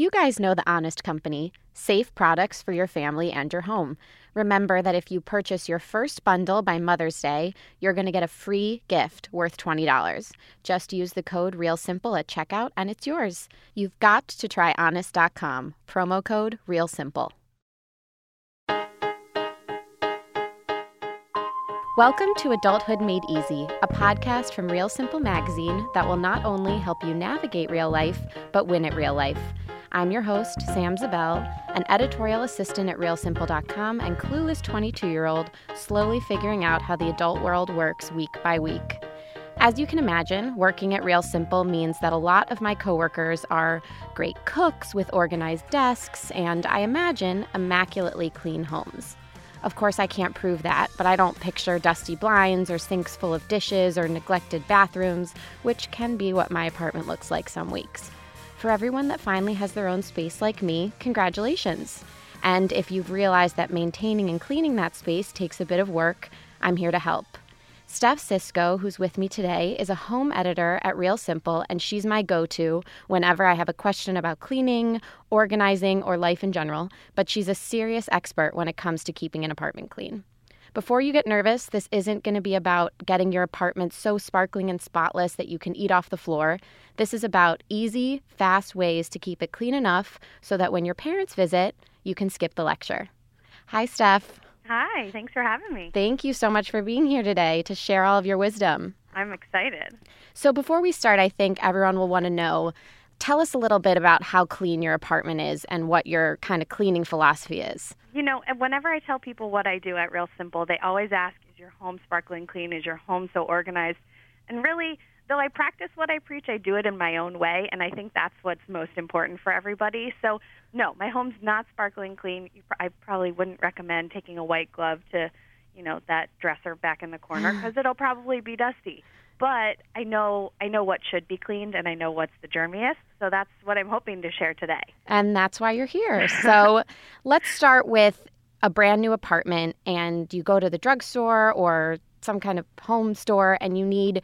You guys know the Honest Company safe products for your family and your home. Remember that if you purchase your first bundle by Mother's Day, you're going to get a free gift worth $20. Just use the code REALSIMPLE at checkout and it's yours. You've got to try honest.com. Promo code REALSIMPLE. Welcome to Adulthood Made Easy, a podcast from Real Simple Magazine that will not only help you navigate real life, but win at real life. I'm your host, Sam Zabel, an editorial assistant at RealSimple.com and clueless 22 year old slowly figuring out how the adult world works week by week. As you can imagine, working at Real Simple means that a lot of my coworkers are great cooks with organized desks and, I imagine, immaculately clean homes. Of course, I can't prove that, but I don't picture dusty blinds or sinks full of dishes or neglected bathrooms, which can be what my apartment looks like some weeks. For everyone that finally has their own space like me, congratulations. And if you've realized that maintaining and cleaning that space takes a bit of work, I'm here to help. Steph Sisco, who's with me today, is a home editor at Real Simple, and she's my go to whenever I have a question about cleaning, organizing, or life in general. But she's a serious expert when it comes to keeping an apartment clean. Before you get nervous, this isn't going to be about getting your apartment so sparkling and spotless that you can eat off the floor. This is about easy, fast ways to keep it clean enough so that when your parents visit, you can skip the lecture. Hi, Steph. Hi, thanks for having me. Thank you so much for being here today to share all of your wisdom. I'm excited. So, before we start, I think everyone will want to know tell us a little bit about how clean your apartment is and what your kind of cleaning philosophy is. You know, whenever I tell people what I do at Real Simple, they always ask, Is your home sparkling clean? Is your home so organized? And really, though I practice what I preach, I do it in my own way, and I think that's what's most important for everybody. So, no, my home's not sparkling clean. I probably wouldn't recommend taking a white glove to, you know, that dresser back in the corner because it'll probably be dusty but I know I know what should be cleaned and I know what's the germiest. So that's what I'm hoping to share today. And that's why you're here. So let's start with a brand new apartment and you go to the drugstore or some kind of home store and you need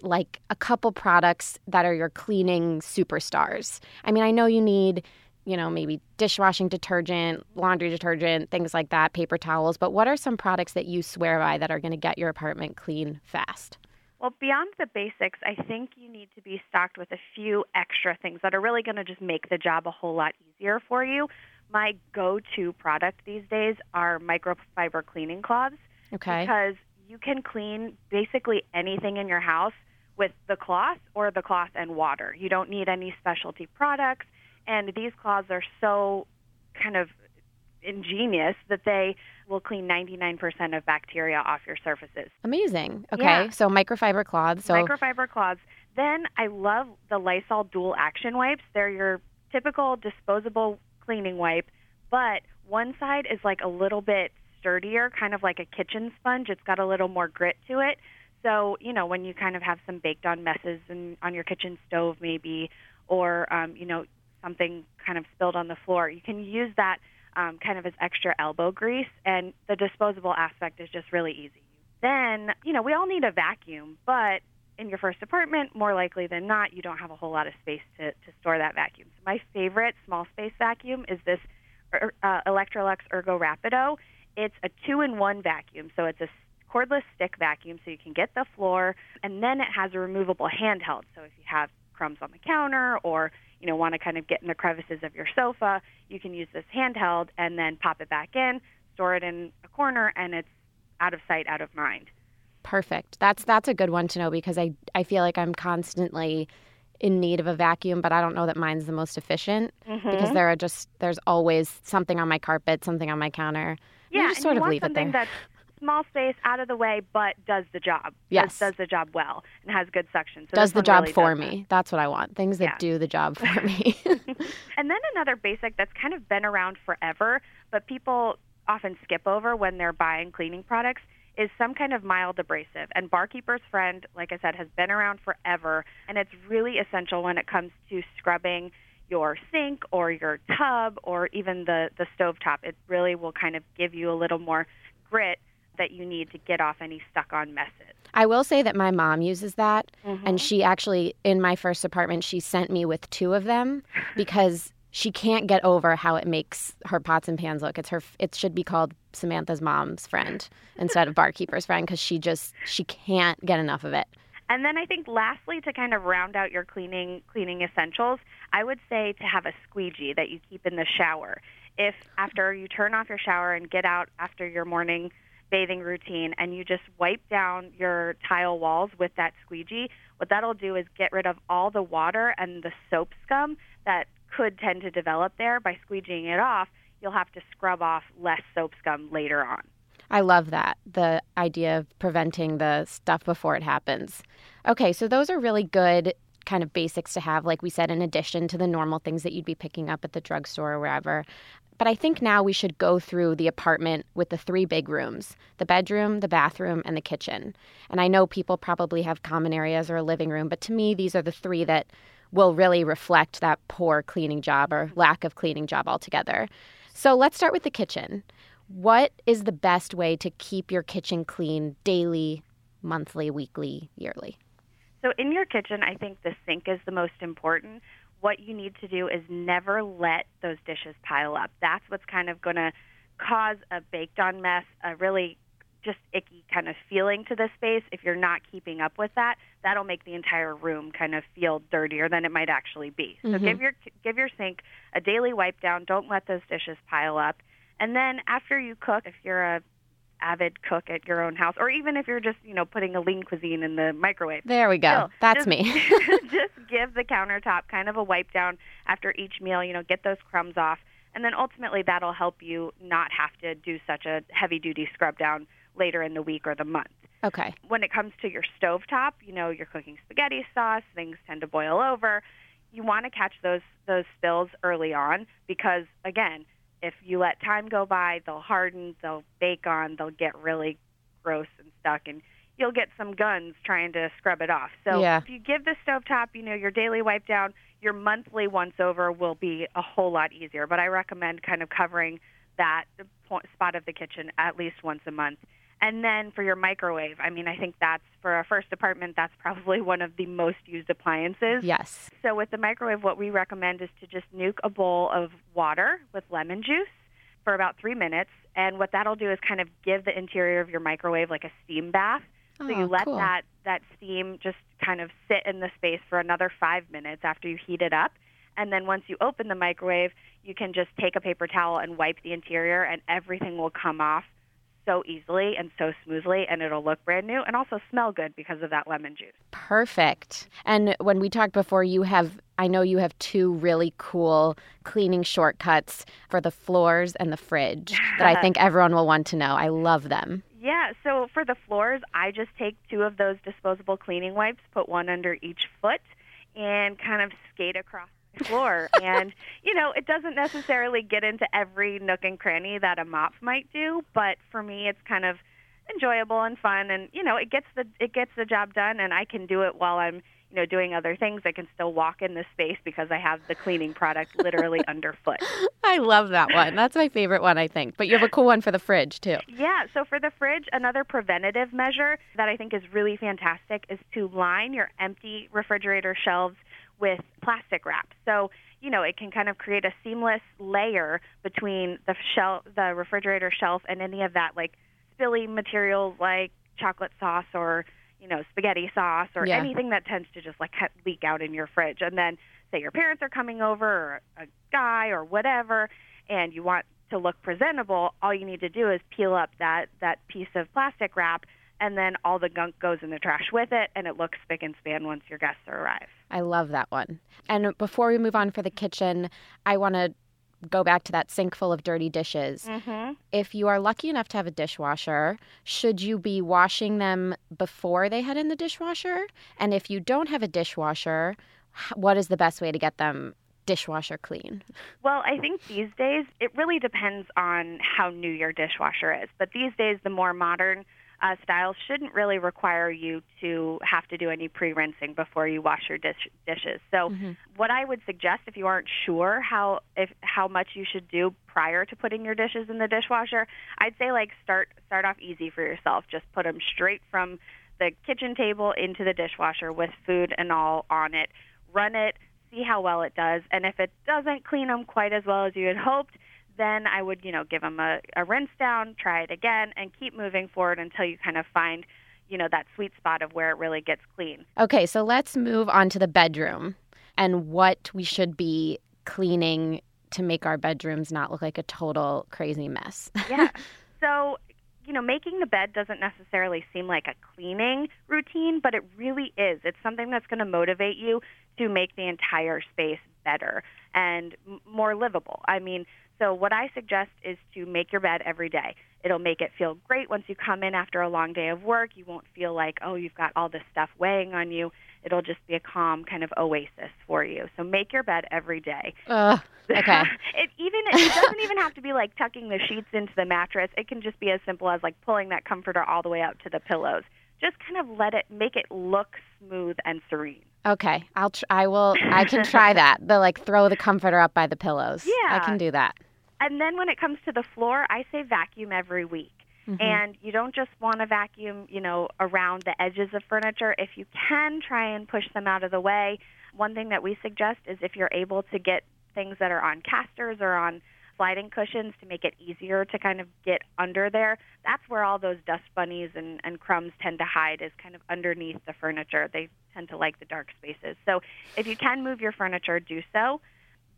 like a couple products that are your cleaning superstars. I mean, I know you need you know, maybe dishwashing detergent, laundry detergent, things like that, paper towels. But what are some products that you swear by that are going to get your apartment clean fast? Well, beyond the basics, I think you need to be stocked with a few extra things that are really going to just make the job a whole lot easier for you. My go to product these days are microfiber cleaning cloths. Okay. Because you can clean basically anything in your house with the cloth or the cloth and water. You don't need any specialty products. And these cloths are so kind of ingenious that they will clean 99% of bacteria off your surfaces. Amazing. Okay. Yeah. So microfiber cloths. So microfiber cloths. Then I love the Lysol dual action wipes. They're your typical disposable cleaning wipe, but one side is like a little bit sturdier, kind of like a kitchen sponge. It's got a little more grit to it. So, you know, when you kind of have some baked on messes in, on your kitchen stove maybe or um, you know, something kind of spilled on the floor, you can use that um, kind of as extra elbow grease, and the disposable aspect is just really easy. Then, you know, we all need a vacuum, but in your first apartment, more likely than not, you don't have a whole lot of space to, to store that vacuum. So my favorite small space vacuum is this er, uh, Electrolux Ergorapido. It's a two-in-one vacuum, so it's a cordless stick vacuum, so you can get the floor, and then it has a removable handheld. So if you have crumbs on the counter or you know want to kind of get in the crevices of your sofa, you can use this handheld and then pop it back in, store it in a corner, and it's out of sight, out of mind. Perfect. That's that's a good one to know because I I feel like I'm constantly in need of a vacuum, but I don't know that mine's the most efficient mm-hmm. because there are just there's always something on my carpet, something on my counter. Yeah, just sort and you of want leave something it there. that's small space, out of the way, but does the job. Yes. does, does the job well and has good suction. So does the job really for does me. That's what I want. Things that Yeah. do the job for me. and then another basic that's kind of been around forever, but people often skip over when they're buying cleaning products is some kind of mild abrasive. And Barkeeper's Friend, like I said, has been around forever, and it's really essential when it comes to scrubbing your sink or your tub or even the the stovetop. It really will kind of give you a little more grit that you need to get off any stuck on messes. I will say that my mom uses that Mhm. and she actually in my first apartment she sent me with two of them because she can't get over how it makes her pots and pans look. It's her. It should be called Samantha's mom's friend instead of barkeeper's friend because she just she can't get enough of it. And then I think lastly to kind of round out your cleaning cleaning essentials, I would say to have a squeegee that you keep in the shower. If after you turn off your shower and get out after your morning bathing routine and you just wipe down your tile walls with that squeegee, what that'll do is get rid of all the water and the soap scum that could tend to develop there by squeegeeing it off. You'll have to scrub off less soap scum later on. I love that. The idea of preventing the stuff before it happens. Okay, so those are really good kind of basics to have, like we said, in addition to the normal things that you'd be picking up at the drugstore or wherever. But I think now we should go through the apartment with the three big rooms the bedroom, the bathroom, and the kitchen. And I know people probably have common areas or a living room, but to me, these are the three that will really reflect that poor cleaning job or lack of cleaning job altogether. So let's start with the kitchen. What is the best way to keep your kitchen clean daily, monthly, weekly, yearly? So, in your kitchen, I think the sink is the most important. What you need to do is never let those dishes pile up. That's what's kind of going to cause a baked on mess, a really just icky kind of feeling to the space. If you're not keeping up with that, that'll make the entire room kind of feel dirtier than it might actually be. So Mhm. give your give your sink a daily wipe down. Don't let those dishes pile up. And then after you cook, if you're a avid cook at your own house, or even if you're just you know putting a lean cuisine in the microwave, There we go. Still, That's just- me. just give the countertop kind of a wipe down after each meal. You know, get those crumbs off, and then ultimately that'll help you not have to do such a heavy duty scrub down later in the week or the month. okay. When it comes to your stovetop, you know, you're cooking spaghetti sauce, things tend to boil over. You want to catch those those spills early on because again, if you let time go by, they'll harden, they'll bake on, they'll get really gross and stuck and you'll get some guns trying to scrub it off. So Yeah. if you give the stovetop, you know, your daily wipe down, your monthly once over will be a whole lot easier. But I recommend kind of covering that spot of the kitchen at least once a month. And then for your microwave, I mean, I think that's for a first apartment, that's probably one of the most used appliances. Yes. So with the microwave, what we recommend is to just nuke a bowl of water with lemon juice for about three minutes. And what that'll do is kind of give the interior of your microwave like a steam bath. So you Oh, let cool. that that steam just kind of sit in the space for another five minutes after you heat it up. And then once you open the microwave, you can just take a paper towel and wipe the interior, and everything will come off so easily and so smoothly, and it'll look brand new and also smell good because of that lemon juice. Perfect. And when we talked before, you have, I know you have two really cool cleaning shortcuts for the floors and the fridge that I think everyone will want to know. I love them. Yeah, so for the floors, I just take two of those disposable cleaning wipes, put one under each foot, and kind of skate across floor. and, you know, it doesn't necessarily get into every nook and cranny that a mop might do, but for me, it's kind of enjoyable and fun and you know it gets the it gets the job done and I can do it while I'm you know doing other things I can still walk in the space because I have the cleaning product literally underfoot. I love that one. That's my favorite one, I think. But you have a cool one for the fridge, too. Yeah, so for the fridge, another preventative measure that I think is really fantastic is to line your empty refrigerator shelves with plastic wrap. So, you know, it can kind of create a seamless layer between the shelf, the refrigerator shelf and any of that like spilly materials like chocolate sauce or, you know, spaghetti sauce or Yeah. anything that tends to just like leak out in your fridge. And then say your parents are coming over or a guy or whatever and you want to look presentable, all you need to do is peel up that that piece of plastic wrap, and then all the gunk goes in the trash with it, and it looks spick and span once your guests arrive. I love that one. And before we move on for the kitchen, I want to go back to that sink full of dirty dishes. Mm-hmm. If you are lucky enough to have a dishwasher, should you be washing them before they head in the dishwasher? And if you don't have a dishwasher, what is the best way to get them dishwasher clean? Well, I think these days it really depends on how new your dishwasher is. But these days, the more modern uh, styles shouldn't really require you to have to do any pre-rinsing before you wash your dish- dishes. So, Mhm. what I would suggest if you aren't sure how if how much you should do prior to putting your dishes in the dishwasher, I'd say like start start off easy for yourself. Just put them straight from the kitchen table into the dishwasher with food and all on it. Run it see how well it does. And if it doesn't clean them quite as well as you had hoped, then I would, you know, give them a, a rinse down, try it again, and keep moving forward until you kind of find, you know, that sweet spot of where it really gets clean. Okay, so let's move on to the bedroom and what we should be cleaning to make our bedrooms not look like a total crazy mess. yeah. So, you know, making the bed doesn't necessarily seem like a cleaning routine, but it really is. It's something that's going to motivate you to make the entire space better and m- more livable. I mean, so what I suggest is to make your bed every day. It'll make it feel great once you come in after a long day of work. You won't feel like, oh, you've got all this stuff weighing on you. It'll just be a calm kind of oasis for you. So make your bed every day. Uh, okay. it even it doesn't even have to be like tucking the sheets into the mattress. It can just be as simple as like pulling that comforter all the way up to the pillows. Just kind of let it make it look smooth and serene. Okay, I'll tr- I will I can try that. The like throw the comforter up by the pillows. Yeah. I can do that. And then when it comes to the floor, I say vacuum every week. Mhm. And you don't just want to vacuum, you know, around the edges of furniture. If you can try and push them out of the way, one thing that we suggest is if you're able to get things that are on casters or on sliding cushions to make it easier to kind of get under there, that's where all those dust bunnies and, and crumbs tend to hide is kind of underneath the furniture. They tend to like the dark spaces. So if you can move your furniture, do so.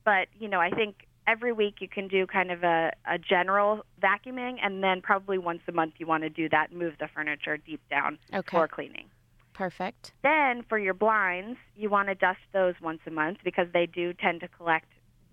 But, you know, I think every week you can do kind of a, a general vacuuming, and then probably once a month you want to do that, move the furniture deep down Okay. for cleaning. Perfect. Then for your blinds, you want to dust those once a month because they do tend to collect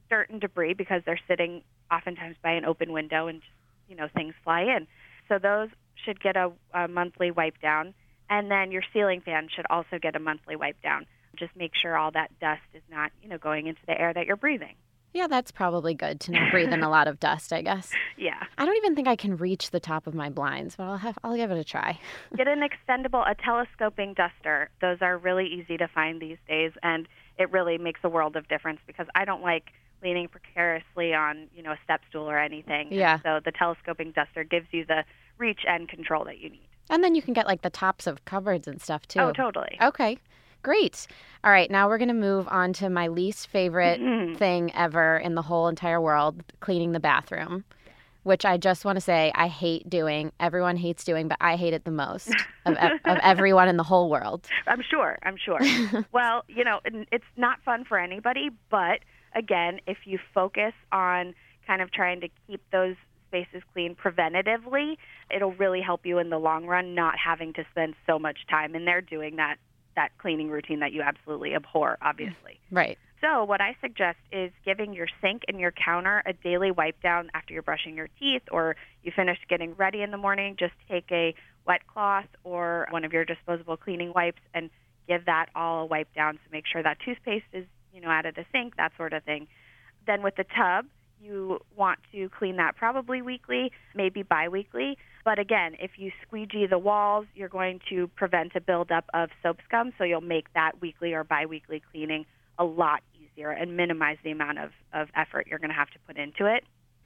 dirt and debris because they're sitting oftentimes by an open window and just, you know things fly in. So those should get a, a monthly wipe down, and then your ceiling fan should also get a monthly wipe down. Just make sure all that dust is not you know going into the air that you're breathing. Yeah, that's probably good to not breathe in a lot of dust, I guess. Yeah. I don't even think I can reach the top of my blinds, but I'll have I'll give it a try. Get an extendable, a telescoping duster. Those are really easy to find these days, and it really makes a world of difference because I don't like leaning precariously on, you know, a step stool or anything. And Yeah. so the telescoping duster gives you the reach and control that you need. And then you can get like the tops of cupboards and stuff too. Oh, totally. Okay. Great. All right, now we're going to move on to my least favorite Mhm. thing ever in the whole entire world, cleaning the bathroom, which I just want to say I hate doing. Everyone hates doing, but I hate it the most of, of everyone in the whole world. I'm sure. I'm sure. well, you know, it's not fun for anybody, but again, if you focus on kind of trying to keep those spaces clean preventatively, it'll really help you in the long run not having to spend so much time in there doing that that cleaning routine that you absolutely abhor, obviously. Mm, right. So, what I suggest is giving your sink and your counter a daily wipe down after you're brushing your teeth or you finish getting ready in the morning. Just take a wet cloth or one of your disposable cleaning wipes and give that all a wipe down to make sure that toothpaste is, you know, out of the sink, that sort of thing. Then with the tub, you want to clean that probably weekly, maybe biweekly. But again, if you squeegee the walls, you're going to prevent a buildup of soap scum, so you'll make that weekly or biweekly cleaning a lot easier and minimize the amount of, of effort you're going to have to put into it.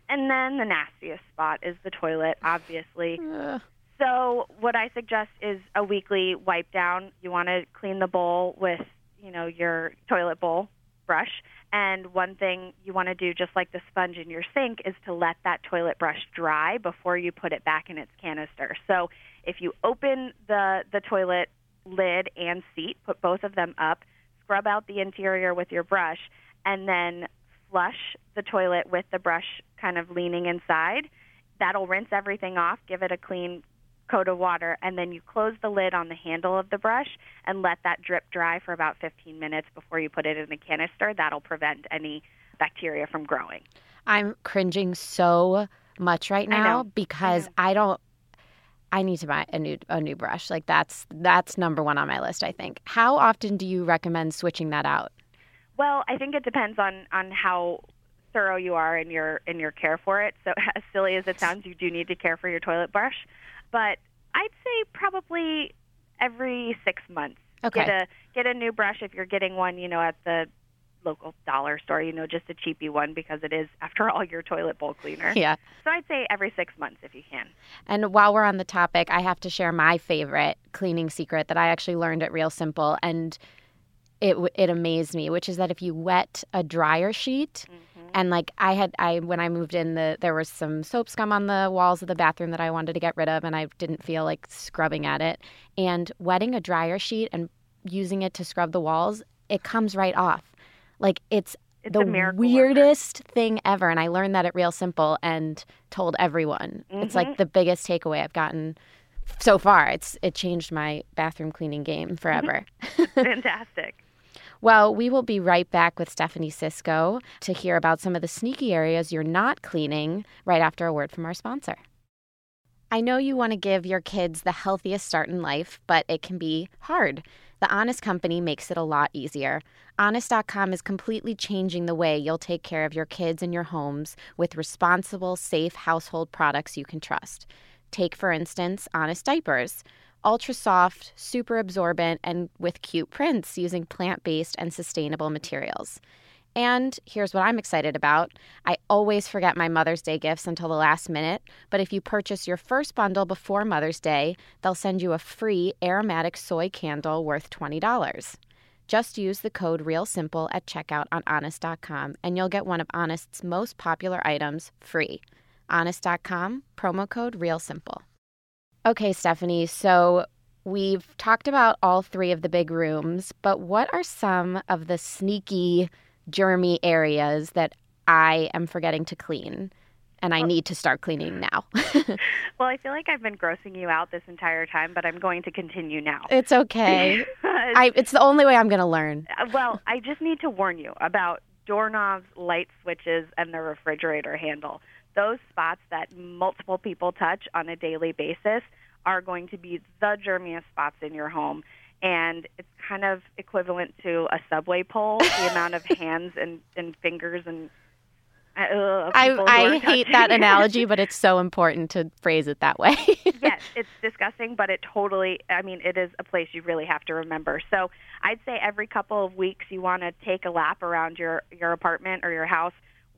And then the nastiest spot is the toilet, obviously. Ugh. So what I suggest is a weekly wipe down. You want to clean the bowl with, you know, your toilet bowl brush. And one thing you want to do, just like the sponge in your sink, is to let that toilet brush dry before you put it back in its canister. So if you open the, the toilet lid and seat, put both of them up, scrub out the interior with your brush, and then flush the toilet with the brush kind of leaning inside. That'll rinse everything off, give it a clean coat of water, and then you close the lid on the handle of the brush and let that drip dry for about 15 minutes before you put it in the canister. That'll prevent any bacteria from growing. I'm cringing so much right now know. because I, don't I need to buy a new a new brush. Like that's that's number 1 on my list, I think. How often do you recommend switching that out? Well, I think it depends on on how thorough you are in your in your care for it. So as silly as it sounds, you do need to care for your toilet brush, but I'd say probably every 6 months. Okay. Get a get a new brush if you're getting one, you know, at the local dollar store, you know, just a cheapy one because it is after all your toilet bowl cleaner. yeah. So I'd say every 6 months if you can. And while we're on the topic, I have to share my favorite cleaning secret that I actually learned at Real Simple and it it amazed me, which is that if you wet a dryer sheet, mm-hmm. And like I had I when I moved in, the there was some soap scum on the walls of the bathroom that I wanted to get rid of, and I didn't feel like scrubbing at it. And wetting a dryer sheet and using it to scrub the walls, it comes right off. Like it's it's the weirdest thing ever. And I learned that at Real Simple and told everyone. Mm-hmm. It's like mm-hmm. the biggest takeaway I've gotten so far. It's it changed my bathroom cleaning game forever. Fantastic. Well, we will be right back with Stephanie Sisco to hear about some of the sneaky areas you're not cleaning right after a word from our sponsor. I know you want to give your kids the healthiest start in life, but it can be hard. The Honest Company makes it a lot easier. Honest.com is completely changing the way you'll take care of your kids and your homes with responsible, safe household products you can trust. Take, for instance, Honest Diapers. Ultra soft, super absorbent, and with cute prints using plant based and sustainable materials. And here's what I'm excited about I always forget my Mother's Day gifts until the last minute, but if you purchase your first bundle before Mother's Day, they'll send you a free aromatic soy candle worth $20. Just use the code REALSIMPLE at checkout on Honest.com and you'll get one of Honest's most popular items free. Honest.com, promo code REALSIMPLE. Okay, Stephanie, so we've talked about all three of the big rooms, but what are some of the sneaky germy areas that I am forgetting to clean and I need to start cleaning now. well, I feel like I've been grossing you out this entire time, but I'm going to continue now. It's okay. I, it's the only way I'm going to learn. Uh, well, I just need to warn you about doorknobs, light switches, and the refrigerator handle. Those spots that multiple people touch on a daily basis are going to be the germiest spots in your home and it's kind of equivalent to a subway pole, the amount of hands and, and fingers and uh, I, I hate that analogy, but it's so important to phrase it that way. yes, it's disgusting, but it totally, I mean, it is a place you really have to remember. So I'd say every couple of weeks you want to take a lap around your, your apartment or your house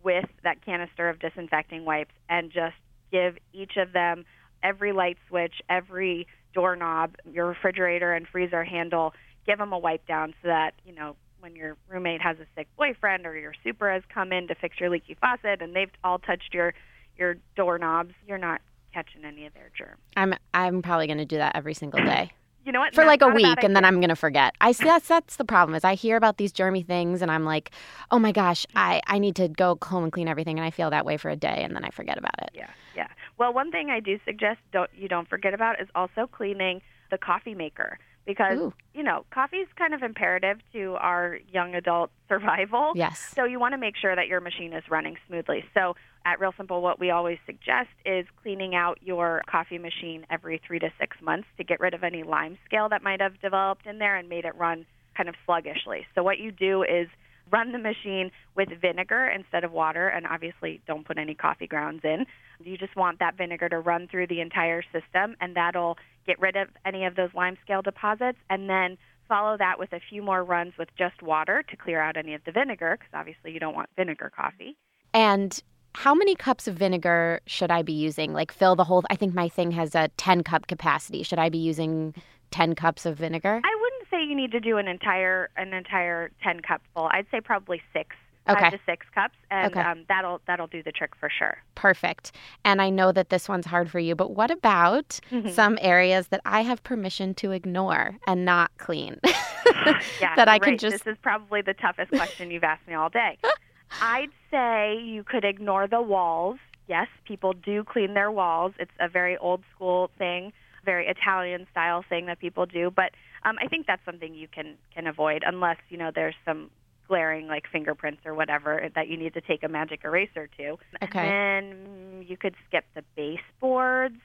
with that canister of disinfecting wipes and just give each of them every light switch, every doorknob, your refrigerator and freezer handle, give them a wipe down so that, you know, when your roommate has a sick boyfriend or your super has come in to fix your leaky faucet and they've all touched your your doorknobs, you're not catching any of their germs. I'm I'm probably going to do that every single day. You know what? For like a week, and then I'm gonna forget. I see that's that's the problem. Is I hear about these germy things, and I'm like, oh my gosh, I I need to go home and clean everything, and I feel that way for a day, and then I forget about it. Yeah, yeah. Well, one thing I do suggest don't you don't forget about is also cleaning the coffee maker because Ooh. you know coffee is kind of imperative to our young adult survival. Yes. So you want to make sure that your machine is running smoothly. So at Real Simple, what we always suggest is cleaning out your coffee machine every three to six months to get rid of any lime scale that might have developed in there and made it run kind of sluggishly. So what you do is run the machine with vinegar instead of water, and obviously don't put any coffee grounds in. You just want that vinegar to run through the entire system, and that'll get rid of any of those limescale deposits, and then follow that with a few more runs with just water to clear out any of the vinegar, because obviously you don't want vinegar coffee. And how many cups of vinegar should I be using? Like fill the whole I think my thing has a 10 cup capacity. Should I be using 10 cups of vinegar? I wouldn't say you need to do an entire an entire 10 cup full. I'd say probably 6 okay. five to six cups, and okay. um, that'll that'll do the trick for sure. Perfect. And I know that this one's hard for you, but what about mm-hmm. some areas that I have permission to ignore and not clean? yeah, that I right. can just. This is probably the toughest question you've asked me all day. I'd say you could ignore the walls. Yes, people do clean their walls. It's a very old school thing, very Italian style thing that people do. But um, I think that's something you can can avoid unless you know there's some glaring like fingerprints or whatever that you need to take a magic eraser to. Okay. And you could skip the baseboards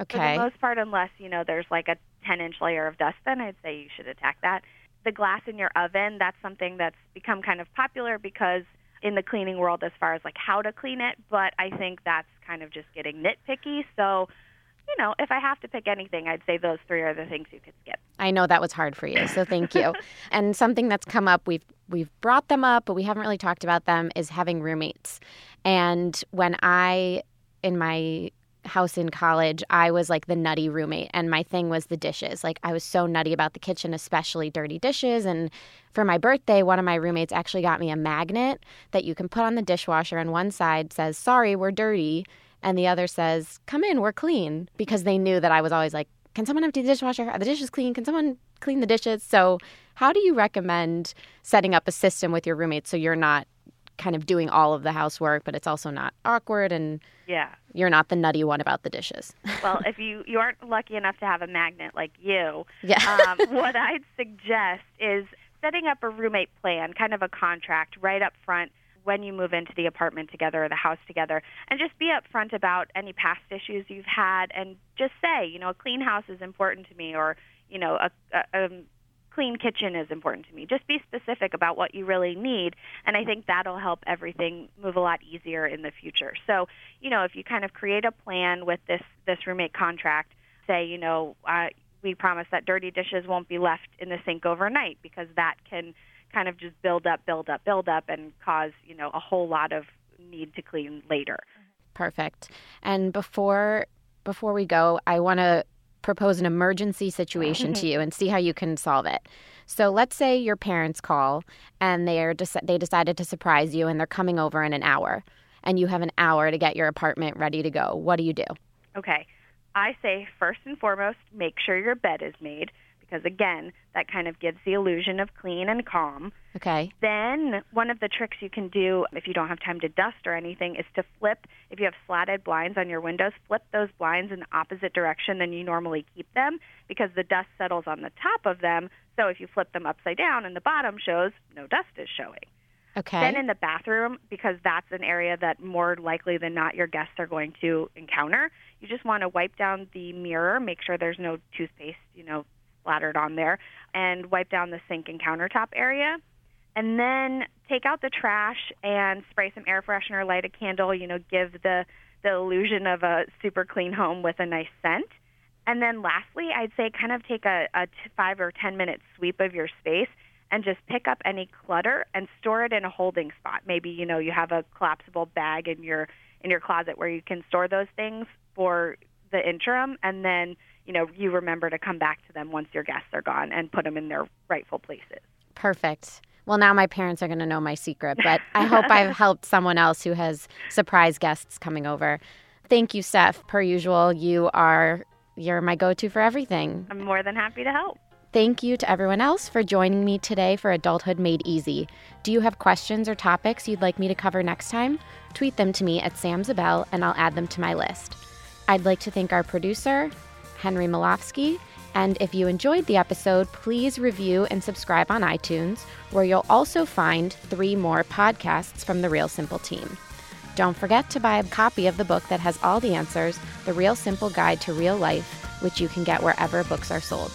okay. for the most part, unless you know there's like a 10 inch layer of dust. Then I'd say you should attack that. The glass in your oven, that's something that's become kind of popular because in the cleaning world as far as like how to clean it, but I think that's kind of just getting nitpicky. So you know, if I have to pick anything, I'd say those three are the things you could skip. I know that was hard for you, so thank you. and something that's come up, we've we've brought them up, but we haven't really talked about them is having roommates. And when I in my house in college, I was like the nutty roommate, and my thing was the dishes. Like, I was so nutty about the kitchen, especially dirty dishes. And for my birthday, one of my roommates actually got me a magnet that you can put on the dishwasher, and one side says, Sorry, we're dirty. And the other says, Come in, we're clean. Because they knew that I was always like, Can someone empty the dishwasher? Are the dishes clean? Can someone clean the dishes? So, how do you recommend setting up a system with your roommates so you're not kind of doing all of the housework, but it's also not awkward and Yeah. you're not the nutty one about the dishes. Well, if you you aren't lucky enough to have a magnet like you, yeah. um, what I'd suggest is setting up a roommate plan, kind of a contract right up front when you move into the apartment together or the house together, and just be upfront about any past issues you've had, and just say, you know, a clean house is important to me, or you know, a, a, a clean kitchen is important to me. Just be specific about what you really need, and I think that'll help everything move a lot easier in the future. So, you know, if you kind of create a plan with this this roommate contract, say, you know, uh, we promise that dirty dishes won't be left in the sink overnight because that can kind of just build up, build up, build up, and cause you know a whole lot of need to clean later. Perfect. And before before we go, I want to propose an emergency situation to you and see how you can solve it. So let's say your parents call and they're dec- they decided to surprise you and they're coming over in an hour and you have an hour to get your apartment ready to go. What do you do? Okay. I say first and foremost, make sure your bed is made because again, that kind of gives the illusion of clean and calm. Okay. Then one of the tricks you can do if you don't have time to dust or anything is to flip if you have slatted blinds on your windows, flip those blinds in the opposite direction than you normally keep them because the dust settles on the top of them. So if you flip them upside down and the bottom shows, no dust is showing. Okay. Then in the bathroom, because that's an area that more likely than not your guests are going to encounter, you just want to wipe down the mirror, make sure there's no toothpaste, you know, splattered on there, and wipe down the sink and countertop area. And then take out the trash and spray some air freshener, light a candle, you know, give the the illusion of a super clean home with a nice scent. And then lastly, I'd say kind of take a, a five or 10 minute sweep of your space and just pick up any clutter and store it in a holding spot. Maybe, you know, you have a collapsible bag in your in your closet where you can store those things for the interim and then, you know, you remember to come back to them once your guests are gone and put them in their rightful places. Perfect. Well, now my parents are going to know my secret, but I hope I've helped someone else who has surprise guests coming over. Thank you, Steph. Per usual, you are you're my go-to for everything. I'm more than happy to help. Thank you to everyone else for joining me today for Adulthood Made Easy. Do you have questions or topics you'd like me to cover next time? Tweet them to me at Sam Zabel and I'll add them to my list. I'd like to thank our producer, Henry Malofsky, and if you enjoyed the episode, please review and subscribe on iTunes, where you'll also find three more podcasts from the Real Simple team. Don't forget to buy a copy of the book that has all the answers The Real Simple Guide to Real Life, which you can get wherever books are sold.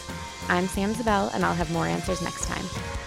I'm Sam Zabel, and I'll have more answers next time.